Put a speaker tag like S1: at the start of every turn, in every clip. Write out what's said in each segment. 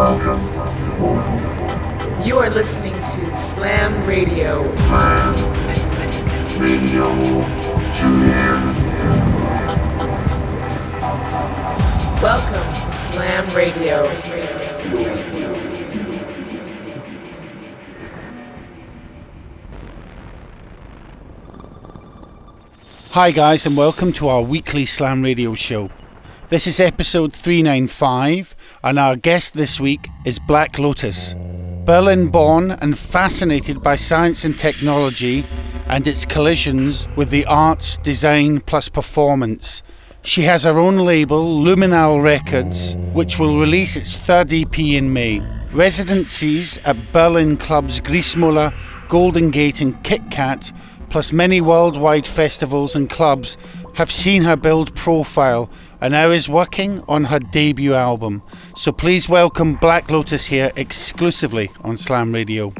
S1: You are listening to Slam Radio.
S2: Slam Radio.
S1: Welcome to Slam Radio.
S3: Hi, guys, and welcome to our weekly Slam Radio show. This is episode 395, and our guest this week is Black Lotus. Berlin born and fascinated by science and technology and its collisions with the arts, design plus performance. She has her own label, Luminal Records, which will release its third EP in May. Residencies at Berlin clubs Griessmühle, Golden Gate, and Kit Kat, plus many worldwide festivals and clubs, have seen her build profile and now is working on her debut album. So please welcome Black Lotus here exclusively on Slam Radio.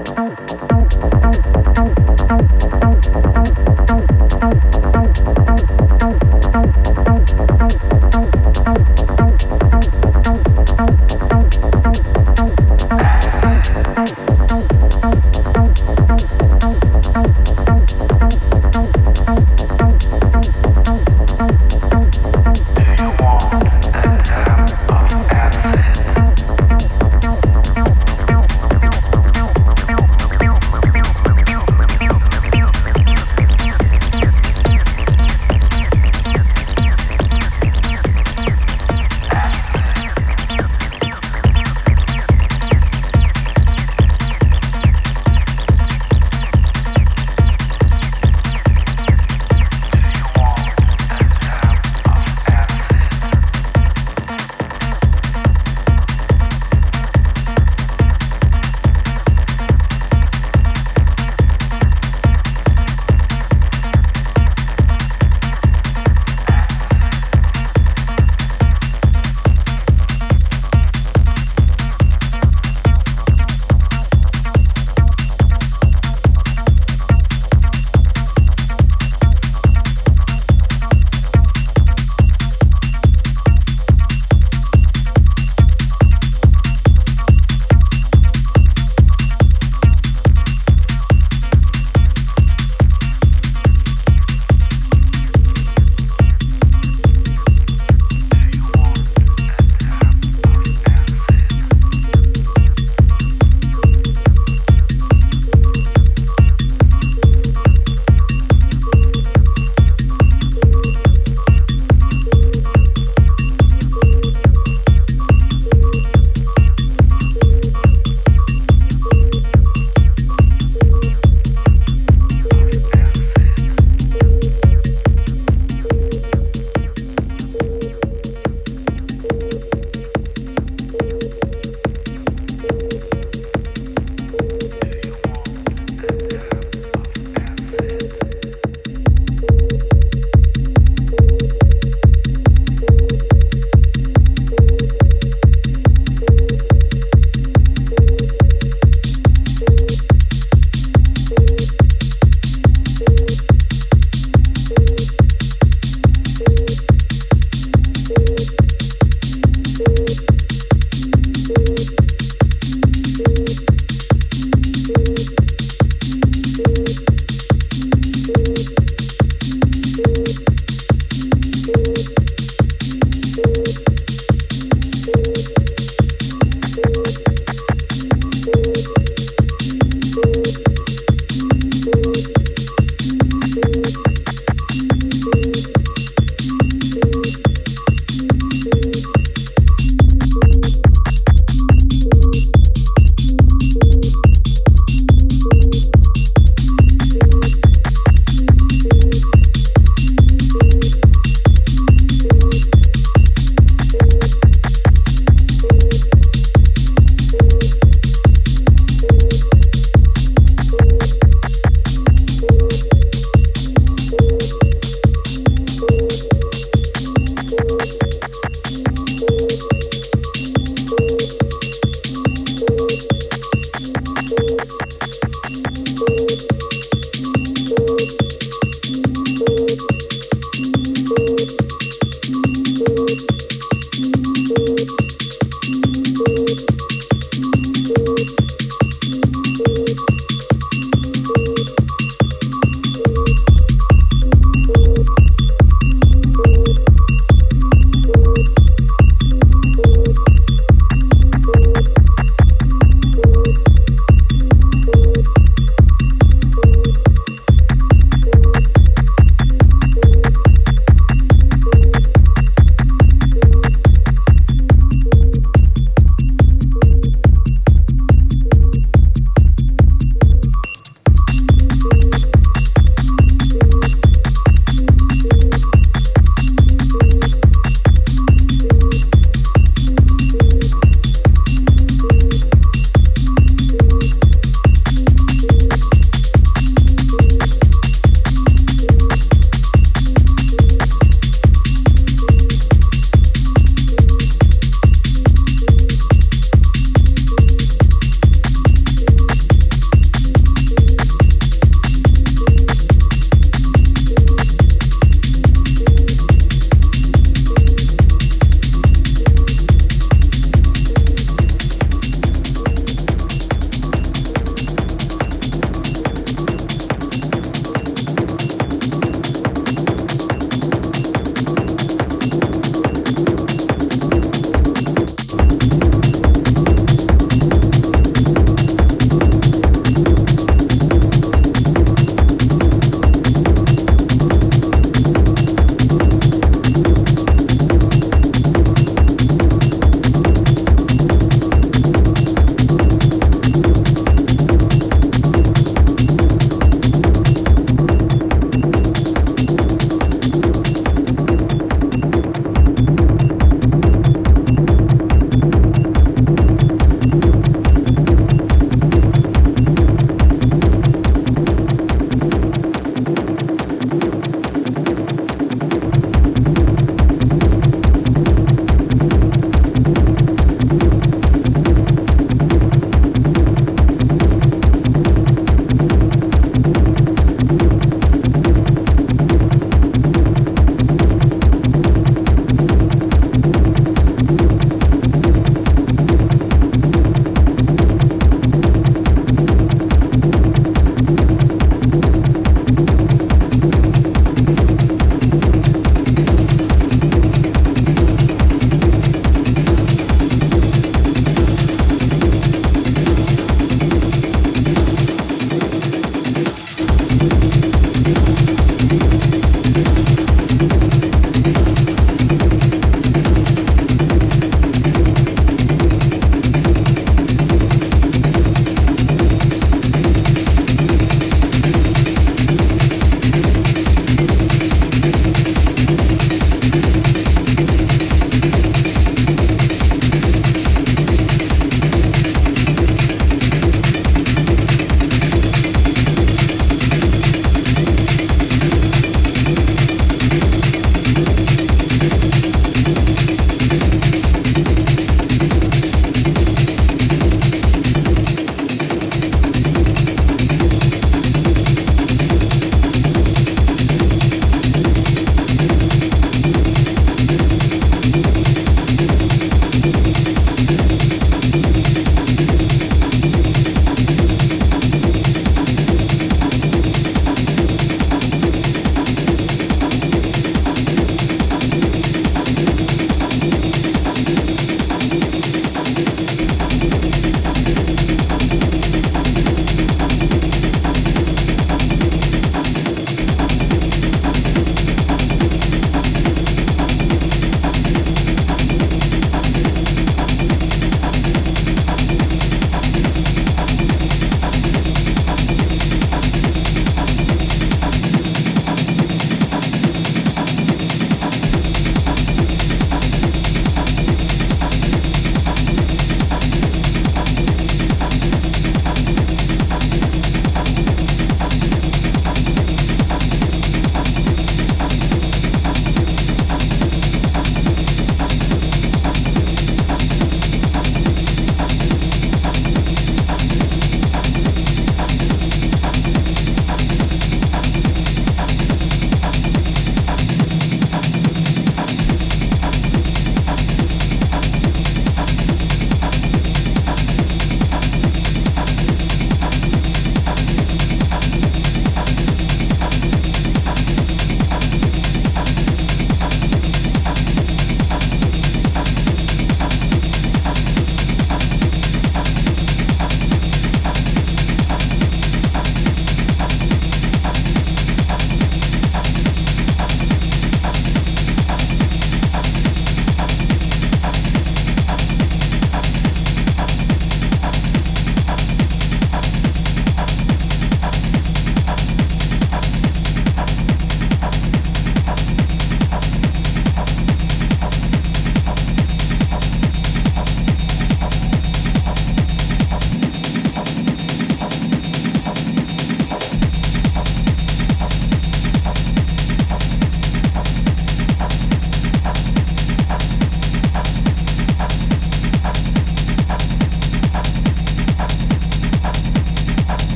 S1: Oh,
S2: oh,
S3: oh.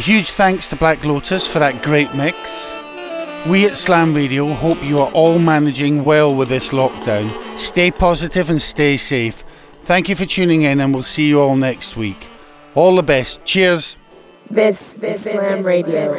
S3: Huge thanks to Black Lotus for that great mix. We at Slam Radio hope you are all managing well with this lockdown. Stay positive and stay safe. Thank you for tuning in, and we'll see you all next week. All the best. Cheers.
S1: This is Slam Radio.